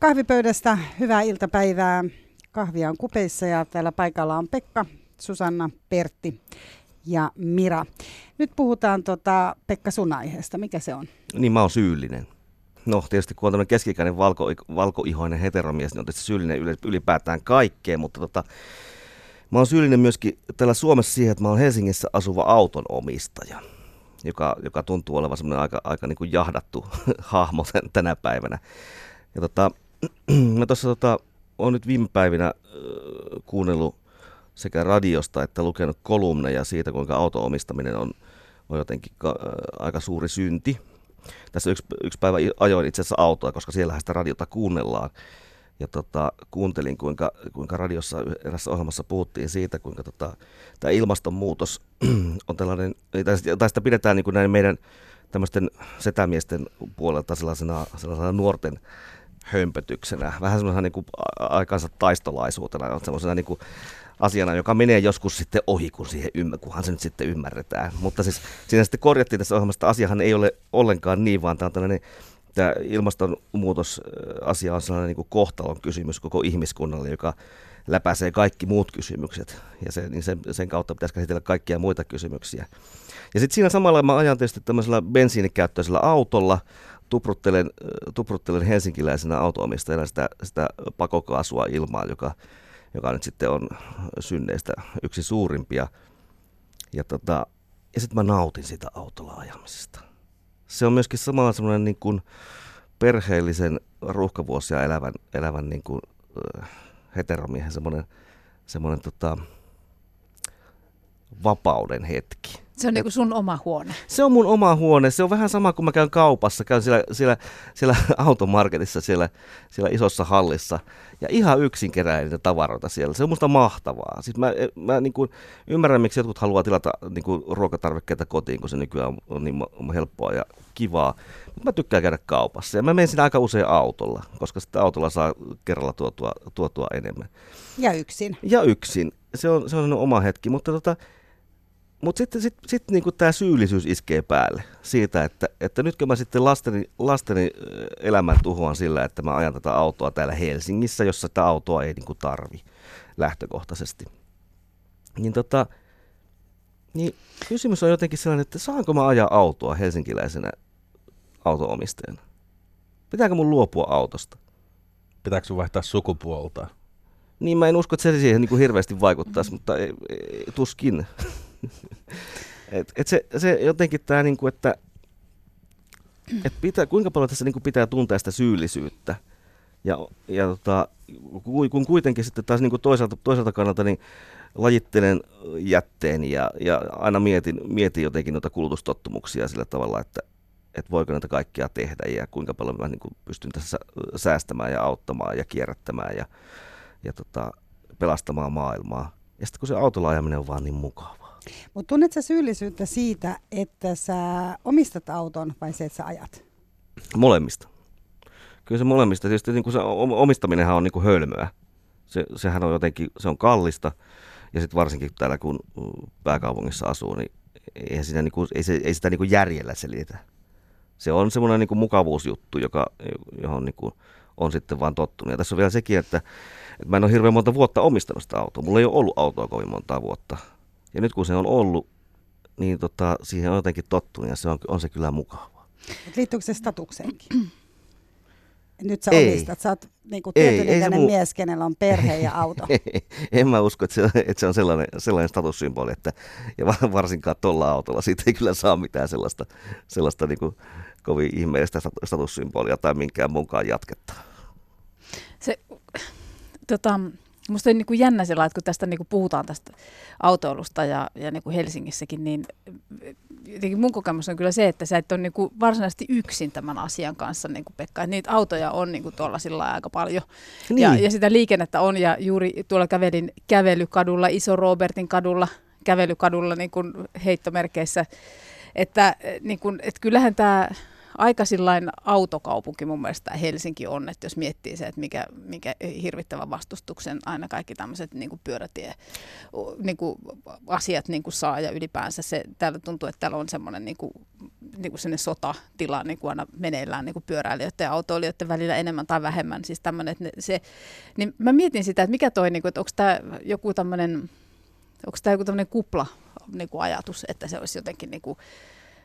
kahvipöydästä hyvää iltapäivää. Kahvia on kupeissa ja täällä paikalla on Pekka, Susanna, Pertti ja Mira. Nyt puhutaan tota, Pekka sun aiheesta. Mikä se on? Niin mä oon syyllinen. No tietysti kun on tämmöinen keskikäinen valko, valkoihoinen heteromies, niin on tietysti syyllinen ylipäätään kaikkeen, mutta tota, mä oon syyllinen myöskin täällä Suomessa siihen, että mä oon Helsingissä asuva auton omistaja, joka, joka tuntuu olevan semmoinen aika, aika niin kuin jahdattu hahmo tänä päivänä. Ja tota, mä tuossa tota, oon nyt viime päivinä äh, kuunnellut sekä radiosta että lukenut kolumneja siitä, kuinka auton omistaminen on, on jotenkin ka, äh, aika suuri synti. Tässä yksi, yksi päivä ajoin itse asiassa autoa, koska siellä sitä radiota kuunnellaan. Ja tota, kuuntelin, kuinka, kuinka radiossa erässä ohjelmassa puhuttiin siitä, kuinka tota, tämä ilmastonmuutos on tällainen, tai sitä pidetään niin kuin näin meidän tämmöisten setämiesten puolelta sellaisena, sellaisena nuorten hömpötyksenä, vähän semmoisena niin aikansa taistolaisuutena, semmoisena niin asiana, joka menee joskus sitten ohi, kun siihen ymmär- kunhan se nyt sitten ymmärretään. Mutta siis siinä sitten korjattiin tässä ohjelmassa, että asiahan ei ole ollenkaan niin, vaan tämä on tällainen tämä ilmastonmuutosasia on sellainen niin kohtalon kysymys koko ihmiskunnalle, joka läpäisee kaikki muut kysymykset. Ja se, niin sen, sen kautta pitäisi käsitellä kaikkia muita kysymyksiä. Ja sitten siinä samalla mä ajan tietysti tämmöisellä bensiinikäyttöisellä autolla, tupruttelen, tupruttelen helsinkiläisenä autoomistajana sitä, sitä pakokaasua ilmaan, joka, joka nyt sitten on synneistä yksi suurimpia. Ja, tota, ja sitten mä nautin sitä autolla ajamisesta. Se on myöskin samalla semmoinen niin kuin perheellisen ruuhkavuosia elävän, elävän niin kuin, äh, heteromiehen semmoinen, semmoinen tota, vapauden hetki. Se on niinku sun oma huone. Se on mun oma huone. Se on vähän sama kuin mä käyn kaupassa, käyn siellä, siellä, siellä automarketissa, siellä, siellä isossa hallissa. Ja ihan yksin kerää niitä tavaroita siellä. Se on musta mahtavaa. Siis mä, mä niin kuin ymmärrän, miksi jotkut haluaa tilata niin kuin ruokatarvikkeita kotiin, kun se nykyään on niin helppoa ja kivaa. Mutta mä tykkään käydä kaupassa. Ja mä menen siinä aika usein autolla, koska sitten autolla saa kerralla tuotua, tuotua enemmän. Ja yksin. Ja yksin. Se on, se on oma hetki. Mutta tota, mutta sitten sit, sit niinku tämä syyllisyys iskee päälle siitä, että, että nytkö mä sitten lasteni, lasteni elämän tuhoan sillä, että mä ajan tätä autoa täällä Helsingissä, jossa tätä autoa ei niinku tarvi lähtökohtaisesti. Niin, tota, niin kysymys on jotenkin sellainen, että saanko mä ajaa autoa helsinkiläisenä autoomistajana? Pitääkö mun luopua autosta? Pitääkö sun vaihtaa sukupuolta? Niin mä en usko, että se siihen niin kuin hirveästi vaikuttaisi, mutta ei, ei, tuskin. et, et se, se jotenkin tämä, niinku, että et pitää, kuinka paljon tässä niinku pitää tuntea sitä syyllisyyttä. Ja, ja tota, kun kuitenkin sitten taas niinku toisaalta, toisaalta kannalta niin lajittelen jätteen ja, ja aina mietin, mietin jotenkin noita kulutustottumuksia sillä tavalla, että et voiko näitä kaikkia tehdä ja kuinka paljon mä niin pystyn tässä säästämään ja auttamaan ja kierrättämään ja, ja tota, pelastamaan maailmaa. Ja sitten kun se autolla ajaminen on vaan niin mukava. Mutta tunnet sä syyllisyyttä siitä, että sä omistat auton vai se, että sä ajat? Molemmista. Kyllä se molemmista. Tietysti niin se omistaminenhan on niin kuin hölmöä. Se, sehän on jotenkin, se on kallista. Ja sitten varsinkin täällä kun pääkaupungissa asuu, niin ei, sitä, niin kuin, ei, se, ei sitä niin kuin järjellä selitä. Se on semmoinen niin kuin mukavuusjuttu, joka, johon niin kuin on sitten vaan tottunut. Ja tässä on vielä sekin, että, että mä en ole hirveän monta vuotta omistanut sitä autoa. Mulla ei ole ollut autoa kovin monta vuotta. Ja nyt kun se on ollut, niin tota, siihen on jotenkin tottunut ja se on, on se kyllä mukavaa. Liittyykö se statukseenkin? Nyt sä ei. omistat, sä oot niin kuin tietyn mies, kenellä on perhe ja auto. en mä usko, että se, että se on sellainen, sellainen statussymboli, että, ja varsinkaan tuolla autolla siitä ei kyllä saa mitään sellaista, sellaista niin kuin kovin ihmeellistä statussymbolia tai minkään mukaan jatketta. Se, tota, Minusta on niin kuin jännä sillä, että kun tästä niin kuin puhutaan tästä autoilusta ja, ja niin kuin Helsingissäkin, niin jotenkin mun kokemus on kyllä se, että sä et ole niin kuin varsinaisesti yksin tämän asian kanssa, niin kuin Pekka. Että niitä autoja on niin kuin tuolla sillä aika paljon. Niin. Ja, ja sitä liikennettä on, ja juuri tuolla kävelin kävelykadulla, Iso Robertin kadulla, kävelykadulla niin kuin heittomerkeissä, että, niin kuin, että kyllähän tämä aika autokaupunki mun mielestä Helsinki on, että jos miettii se, että mikä, mikä hirvittävän vastustuksen aina kaikki tämmöiset niin pyörätie niin kuin asiat niin kuin saa ja ylipäänsä se, täällä tuntuu, että täällä on semmoinen niin kuin, niin kuin sotatila niin kuin aina meneillään niin kuin pyöräilijöiden ja autoilijoiden välillä enemmän tai vähemmän. Siis tämmöinen, että ne, se, niin mä mietin sitä, että mikä toi, niin kuin, että onko tämä joku tämmöinen, onko tämä joku tämmöinen kupla niin kuin ajatus, että se olisi jotenkin niin kuin,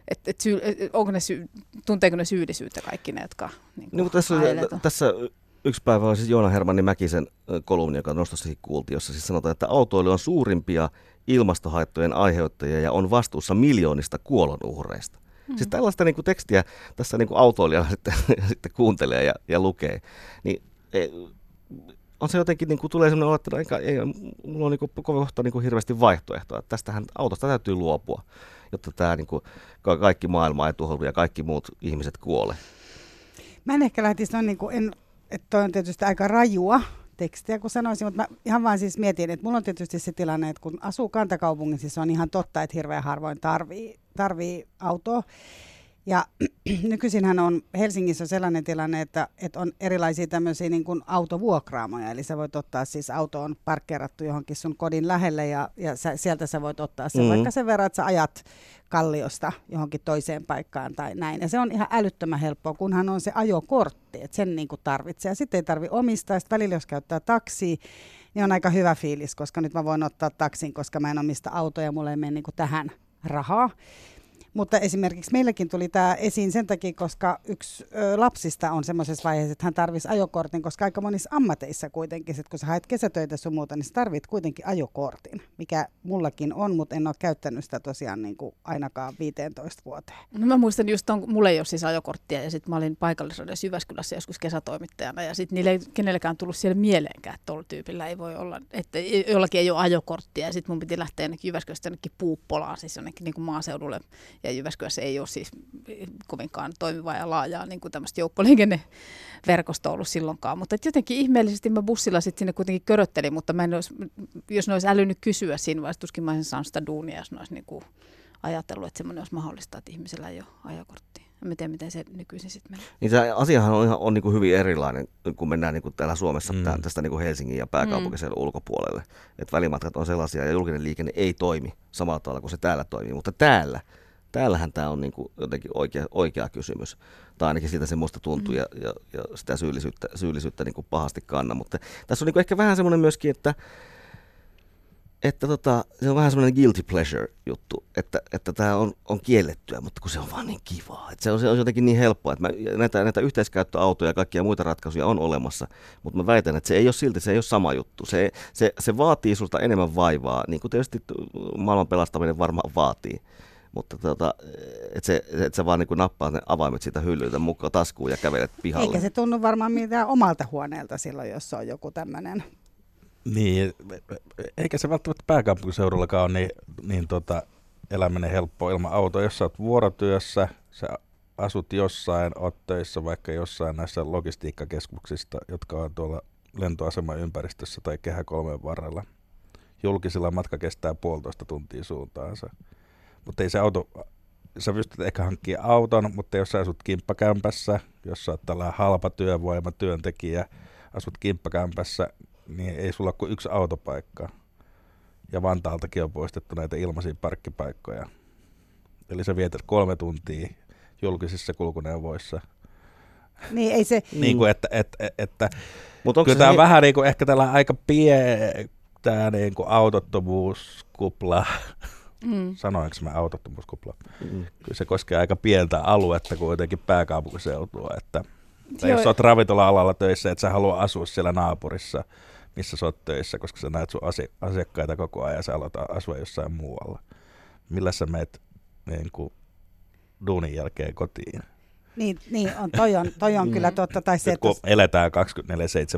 et, et syy, onko ne syy, tunteeko ne syyllisyyttä kaikki ne, jotka niin no, tässä, tässä yksi päivä oli siis Joona Hermanni Mäkisen kolumni, joka nostossakin kuultiin, jossa siis sanotaan, että autoilu on suurimpia ilmastohaittojen aiheuttajia ja on vastuussa miljoonista kuolonuhreista. Mm. Siis tällaista niin kuin tekstiä tässä niin kuin autoilijalla sitten, sitten kuuntelee ja, ja lukee. Niin, e, on se jotenkin, niin kuin tulee sellainen olo, että eikä, ei, mulla on niin kuin, kohta niin kuin hirveästi vaihtoehtoa. Että tästähän autosta täytyy luopua, jotta tämä niin kuin, kaikki maailma ei tuhoudu ja kaikki muut ihmiset kuole. Mä en ehkä lähtisi, on niin kuin, en, että toi on tietysti aika rajua tekstiä, kun sanoisin, mutta mä ihan vaan siis mietin, että mulla on tietysti se tilanne, että kun asuu kantakaupungissa, siis on ihan totta, että hirveän harvoin tarvii, tarvii autoa. Ja nykyisinhän on Helsingissä sellainen tilanne, että, että on erilaisia tämmöisiä niin kuin autovuokraamoja, eli sä voit ottaa siis auto on parkkeerattu johonkin sun kodin lähelle ja, ja sä, sieltä sä voit ottaa sen mm-hmm. vaikka sen verran, että sä ajat kalliosta johonkin toiseen paikkaan tai näin. Ja se on ihan älyttömän helppoa, kunhan on se ajokortti, että sen niin kuin tarvitsee. Ja sitten ei tarvi omistaa, sitten välillä jos käyttää taksia, niin on aika hyvä fiilis, koska nyt mä voin ottaa taksin, koska mä en omista autoja, mulle ei mene niin kuin tähän rahaa. Mutta esimerkiksi meilläkin tuli tämä esiin sen takia, koska yksi lapsista on semmoisessa vaiheessa, että hän tarvitsisi ajokortin, koska aika monissa ammateissa kuitenkin, sit kun sä haet kesätöitä sun muuta, niin sä tarvit kuitenkin ajokortin, mikä mullakin on, mutta en ole käyttänyt sitä tosiaan niin kuin ainakaan 15 vuoteen. No mä muistan just, on, mulla ei ole siis ajokorttia ja sitten mä olin paikallisradiossa Jyväskylässä joskus kesätoimittajana ja sitten niille ei kenellekään tullut siellä mieleenkään, että tuolla tyypillä ei voi olla, että jollakin ei ole ajokorttia ja sitten mun piti lähteä jonnekin Jyväskylästä jonnekin Puuppolaan, siis jonnekin niin kuin maaseudulle ja Jyväskylässä ei ole siis kovinkaan toimivaa ja laajaa niin kuin tämmöistä joukkoliikenneverkostoa ollut silloinkaan. Mutta jotenkin ihmeellisesti mä bussilla sitten sinne kuitenkin köröttelin, mutta mä en olisi, jos ne olisi älynyt kysyä siinä vaiheessa, tuskin mä olisin saanut sitä duunia, jos ne olisi niin kuin ajatellut, että semmoinen olisi mahdollista, että ihmisellä ei ole ajokorttia. En tiedä, miten se nykyisin sitten menee. Niin se asiahan on, ihan, on niin kuin hyvin erilainen, kun mennään niin kuin täällä Suomessa mm. tämän, tästä niin kuin Helsingin ja pääkaupunkiseudun mm. ulkopuolelle. Että välimatkat on sellaisia ja julkinen liikenne ei toimi samalla tavalla kuin se täällä toimii. Mutta täällä täällähän tämä on niin kuin jotenkin oikea, oikea kysymys. Tai ainakin siitä se musta tuntuu mm. ja, ja, ja sitä syyllisyyttä, syyllisyyttä niin kuin pahasti kanna. Mutta tässä on niin kuin ehkä vähän semmoinen myöskin, että, että tota, se on vähän semmoinen guilty pleasure juttu, että, että tämä on, on kiellettyä, mutta kun se on vaan niin kivaa. Että se, on, se on jotenkin niin helppoa, että mä, näitä, näitä yhteiskäyttöautoja ja kaikkia muita ratkaisuja on olemassa, mutta mä väitän, että se ei ole silti, se ei ole sama juttu. Se, se, se vaatii sulta enemmän vaivaa, niin kuin tietysti maailman pelastaminen varmaan vaatii mutta tota, että se, et sä vaan niin nappaat ne avaimet siitä hyllyltä mukaan taskuun ja kävelet pihalle. Eikä se tunnu varmaan mitään omalta huoneelta silloin, jos on joku tämmöinen. Niin, eikä se välttämättä pääkaupunkiseudullakaan ole niin, niin tota, eläminen helppo ilman autoa. Jos sä oot vuorotyössä, sä asut jossain, oot töissä vaikka jossain näissä logistiikkakeskuksista, jotka on tuolla lentoaseman ympäristössä tai kehä kolmen varrella. Julkisilla matka kestää puolitoista tuntia suuntaansa mutta ei se auto, sä pystyt ehkä hankkia auton, mutta jos sä asut kimppakämpässä, jos sä oot tällainen halpa työvoima, työntekijä, asut kimppakämpässä, niin ei sulla ole kuin yksi autopaikka. Ja Vantaaltakin on poistettu näitä ilmaisia parkkipaikkoja. Eli sä vietät kolme tuntia julkisissa kulkuneuvoissa. Niin, ei se... niin kuin, että, että, että Mut kyllä tämä on vähän niin kuin, ehkä tällä aika pie, tämä niin kuin autottomuuskupla Mm. Sanoinko mä autottomuuskupla? Mm. Kyllä se koskee aika pientä aluetta kuitenkin pääkaupunkiseutua, että tai jos olet ravintola-alalla töissä, että sä halua asua siellä naapurissa, missä sä oot töissä, koska sä näet sun asiakkaita koko ajan ja sä aloitat asua jossain muualla. Millä sä meet niin kuin, duunin jälkeen kotiin? Niin, niin on, toi on, toi on kyllä totta. Tai se, kun että... eletään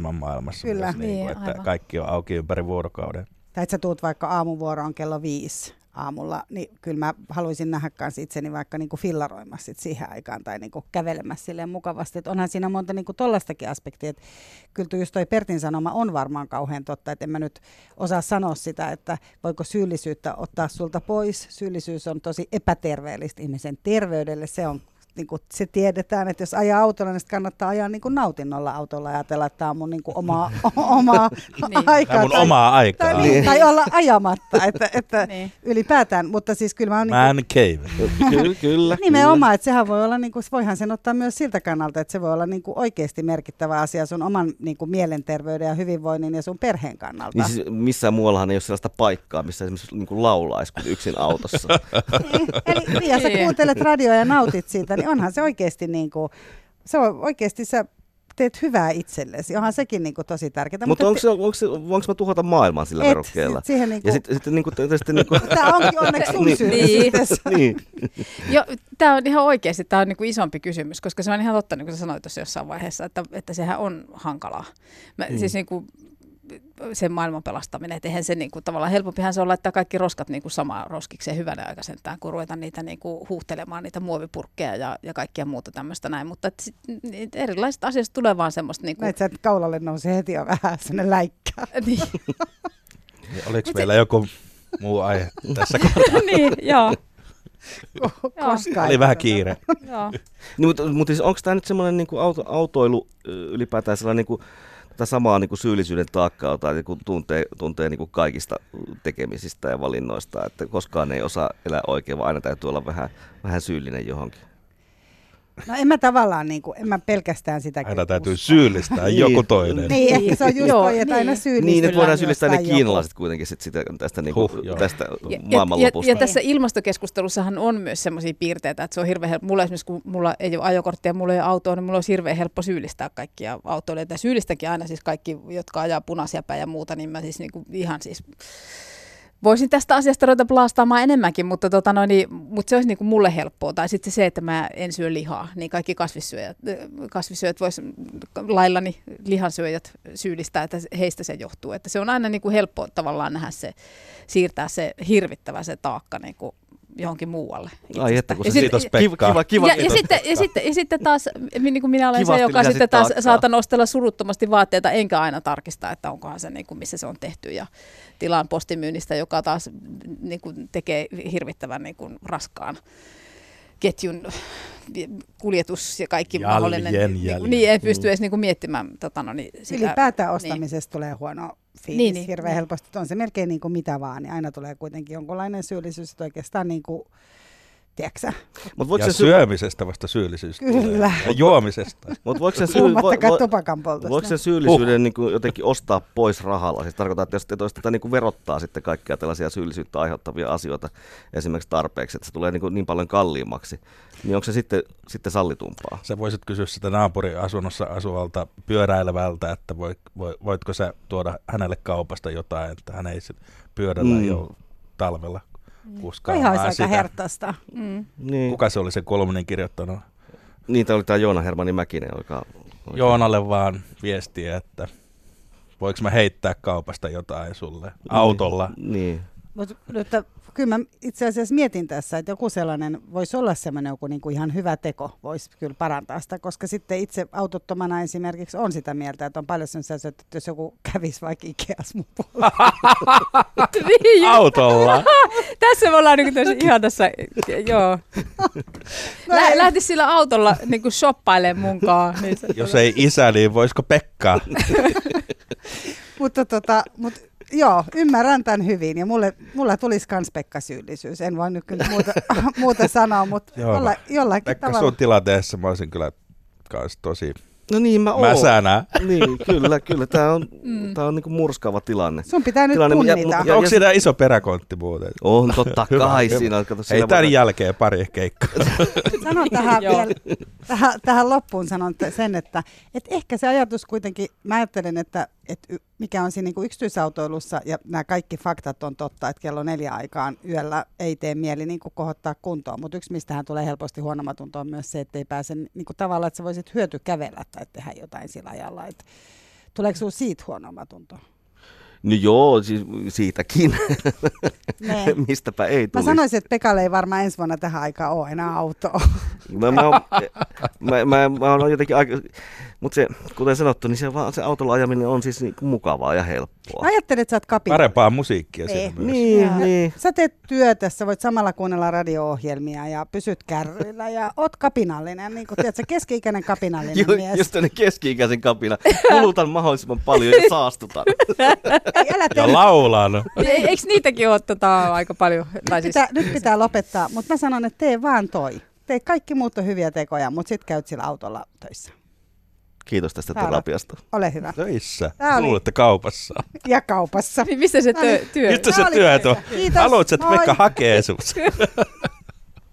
24-7 maailmassa, kyllä. Myös, niin, niin kuin, että aivan. kaikki on auki ympäri vuorokauden. Tai että sä tuut vaikka aamuvuoroon kello viisi aamulla, niin kyllä mä haluaisin nähdä myös itseni vaikka niin kuin fillaroimassa sit siihen aikaan tai niin kuin kävelemässä mukavasti. Et onhan siinä monta niin tollastakin aspektia. Et kyllä just toi Pertin sanoma on varmaan kauhean totta, että en mä nyt osaa sanoa sitä, että voiko syyllisyyttä ottaa sulta pois. Syyllisyys on tosi epäterveellistä ihmisen terveydelle. Se on niin kuin se tiedetään, että jos ajaa autolla, niin kannattaa ajaa niin kuin nautinnolla autolla ja ajatella, että tämä on mun niin kuin omaa, omaa Niin. aikaa. Tämä on mun tai, omaa aikaa. tai, niin, tai olla ajamatta, että, että Niin. ylipäätään, mutta siis kyllä mä oon niin Man cave. Kyllä, kyllä. Nimenomaan, että sehän voi olla, niin kuin, voihan sen ottaa myös siltä kannalta, että se voi olla niin kuin oikeasti merkittävä asia sun oman niin kuin mielenterveyden ja hyvinvoinnin ja sun perheen kannalta. Niin siis missään muuallahan ei ole sellaista paikkaa, missä esimerkiksi niin kuin laulaisi kuin yksin autossa. Niin, Eli niin, ja sä Niin. kuuntelet radioa ja nautit siitä, niin onhan se oikeasti niin kuin, se on oikeasti sä teet hyvää itsellesi. Onhan sekin niin kuin tosi tärkeää. Mutta onko, se, onko, se, voinko mä tuhota maailman sillä et, verukkeella? sit niin Ja kuin, sitten sit, niin kuin, tietysti niin kuin, Tämä onkin onneksi sun Niin. syy. Niin. niin. Jo, tämä on ihan oikeasti tämä on niinku isompi kysymys, koska se on ihan totta, niin kuin sä sanoit tuossa jossain vaiheessa, että, että sehän on hankalaa. Mä, Mm. Siis niinku, sen maailman pelastaminen, että eihän se niinku, tavallaan helpompihan se on laittaa kaikki roskat niinku samaan roskikseen hyvänä aika sentään, kun ruveta niitä niinku, huuhtelemaan niitä muovipurkkeja ja, ja kaikkia muuta tämmöistä näin, mutta et sit, niin erilaiset asiat tulee vaan semmoista niinku, Näet sä, että kaulalle nousi heti jo vähän sellainen läikkä. niin, Oliko meillä joku muu aihe tässä kohtaa? niin, joo, Koska Oli vähän kiire. joo. Niin, mutta, mutta siis onko tämä nyt semmoinen niin kuin auto, autoilu ylipäätään sellainen niin kuin, tätä samaa niin kuin syyllisyyden taakkaa, tai niin kuin tuntee, tuntee niin kuin kaikista tekemisistä ja valinnoista, että koskaan ei osaa elää oikein, vaan aina täytyy olla vähän, vähän syyllinen johonkin. No en mä tavallaan, niin kuin, en mä pelkästään sitä Aina täytyy usko. syyllistää Niin. joku toinen. Niin, ehkä se on just Joo, toi, että aina niin. syyllistyy. Niin, että voidaan syyllistää ne jostain joku. kiinalaiset kuitenkin sit sitä, tästä, niin kuin, Huh, joo. tästä Ja, ja, maailmanlopusta. ja, ja tässä ilmastokeskustelussahan on myös sellaisia piirteitä, että se on hirveän helppo. Mulla esimerkiksi, kun mulla ei ole ajokorttia, mulla ei ole autoa, niin mulla on hirveän helppo syyllistää kaikkia autoilijoita. Ja syyllistäkin aina siis kaikki, jotka ajaa punaisia päin ja muuta, niin mä siis niinku ihan siis Voisin tästä asiasta ruveta blastaamaan enemmänkin, mutta, tota noin, niin, mutta se olisi niin kuin mulle helppoa. Tai sitten se, että mä en syö lihaa, niin kaikki kasvissyöjät, kasvissyöjät vois laillani lihansyöjät syyllistää, että heistä se johtuu. Että se on aina niin kuin helppo tavallaan nähdä se, siirtää se hirvittävä se taakka niin kuin johonkin muualle. Ai että, kun Ja se sit- Kiitos kiva, Pekka. kiva, kiva, ja, ja, sitten, ja, sitten, ja sitten taas, niin kuin minä olen Kivasti se, joka sitten taas taakkaa. saatan ostella suruttomasti vaatteita, enkä aina tarkistaa, että onkohan se, niin kuin, missä se on tehty. Ja tilaan postimyynnistä, joka taas niin kuin, tekee hirvittävän niin kuin, raskaan ketjun kuljetus ja kaikki Jäljen, mahdollinen. jäljen. Niin, niin, ei pysty edes niin kuin, miettimään tota, no, niin, sitä. Ylipäätään ostamisesta tulee huono fiilis Niin, niin, niin, hirveän niin. helposti. On se melkein niin kuin mitä vaan, niin aina tulee kuitenkin jonkunlainen syyllisyys, että oikeastaan niin kuin, tiedätkö? Mut voiko Ja se syömisestä vasta syyllisyys. Kyllä. Ja juomisesta. Mut voiko sen, syy, vo, tupakan poltosta. voiko sen syyllisyyden niin kuin jotenkin ostaa pois rahalla? Siis tarkoittaa, että jos te jos tätä niin kuin verottaa sitten kaikkia tällaisia syyllisyyttä aiheuttavia asioita esimerkiksi tarpeeksi, että se tulee niin, kuin niin paljon kalliimmaksi, niin onko se sitten, sitten sallitumpaa? Sä voisit kysyä sitä naapuriasunnossa asuvalta pyöräilevältä, että voit, voit, voitko sä tuoda hänelle kaupasta jotain, että hän ei sit pyörällä mm. jo talvella Toi kuskaamaan ihan olisi aika sitä. hertasta. Mm. Niin, Kuka se oli se kolmonen kirjoittanut? Niitä oli tämä Joona Hermanni Mäkinen, joka... Joonalle vaan viestiä, että voiko mä heittää kaupasta jotain sulle autolla. Niin. Mutta mutta kyllä mä itse asiassa mietin tässä, että joku sellainen voisi olla semmoinen joku niin kuin ihan hyvä teko, voisi kyllä parantaa sitä, koska sitten itse autottomana esimerkiksi on sitä mieltä, että on paljon sellaisia, että jos joku kävisi vaikka Ikeas mun puolella. niin, Autolla? tässä me ollaan niin tässä, ihan tässä, joo. Lä, lähti sillä autolla niin kuin shoppailemaan munkaan. Niin Jos ei isä, niin voisiko Pekka? Mutta tota, mut, joo, ymmärrän tämän hyvin ja mulle, mulla tulisi kans Pekka syyllisyys. En voi nyt kyllä muuta, muuta sanoa, mutta Joo, jolla, jollakin Pekka, tavalla. sun tilanteessa mä olisin kyllä kans tosi No niin, mä oon. mäsänä. Niin, kyllä, kyllä. Tämä on, Mm. tää on niinku murskaava tilanne. Sun pitää nyt Tilanne, ja- punnita. ja- Onko siinä iso peräkontti muuten? On totta Hyvä, kai hyvä. siinä. Kato, Ei siinä tämän voi- jälkeen pari keikkaa. Sanon tähän, vielä, tähän, tähän loppuun sanon sen, että, että ehkä se ajatus kuitenkin, mä ajattelen, että, y- mikä on siinä niin kuin yksityisautoilussa ja nämä kaikki faktat on totta, että kello neljä aikaan yöllä ei tee mieli niin kuin kohottaa kuntoon, mutta yksi mistähän tulee helposti huonomatunto on myös se, että ei pääse niin kuin tavallaan, että sä voisit hyöty kävellä tai tehdä jotain sillä ajalla. Että tuleeko sinulla siitä huonomatunto? No joo, siis siitäkin. Mistäpä ei Mä tulisi. sanoisin, että Pekalle ei varmaan ensi vuonna tähän aikaan ole enää autoa. Mä, mä, oon- mä, mä, mä oon jotenkin aika, mutta se, kuten sanottu, niin se, vaan, se autolla ajaminen on siis niin mukavaa ja helppoa. Mä ajattelin, että sä oot kapina. Parempaa musiikkia siinä myös. Niin, Joo. niin. Sä teet työtä, sä voit samalla kuunnella radio-ohjelmia ja pysyt kärryillä ja oot kapinallinen, niin kuin tiedätkö, keski-ikäinen kapinallinen Ju, mies. just tämmöinen keski-ikäisen kapina. Kulutan mahdollisimman paljon ja saastutan. Ei, älä tee Ja nyt. laulan. E- Eikö niitäkin ole tota, aika paljon? Tai Nyt siis, pitää, nyt pitää lopettaa, mutta mä sanon, että tee vaan toi. Tee kaikki muut on hyviä tekoja, mutta sit käyt sillä autolla töissä. Kiitos tästä Täällä. terapiasta. Ole hyvä. Töissä. Tää oli- Luulette kaupassa. Ja kaupassa. niin missä se työ? työ? Mistä se töitä. Kiitos. Haluatko, että Moi. Pekka hakee sut?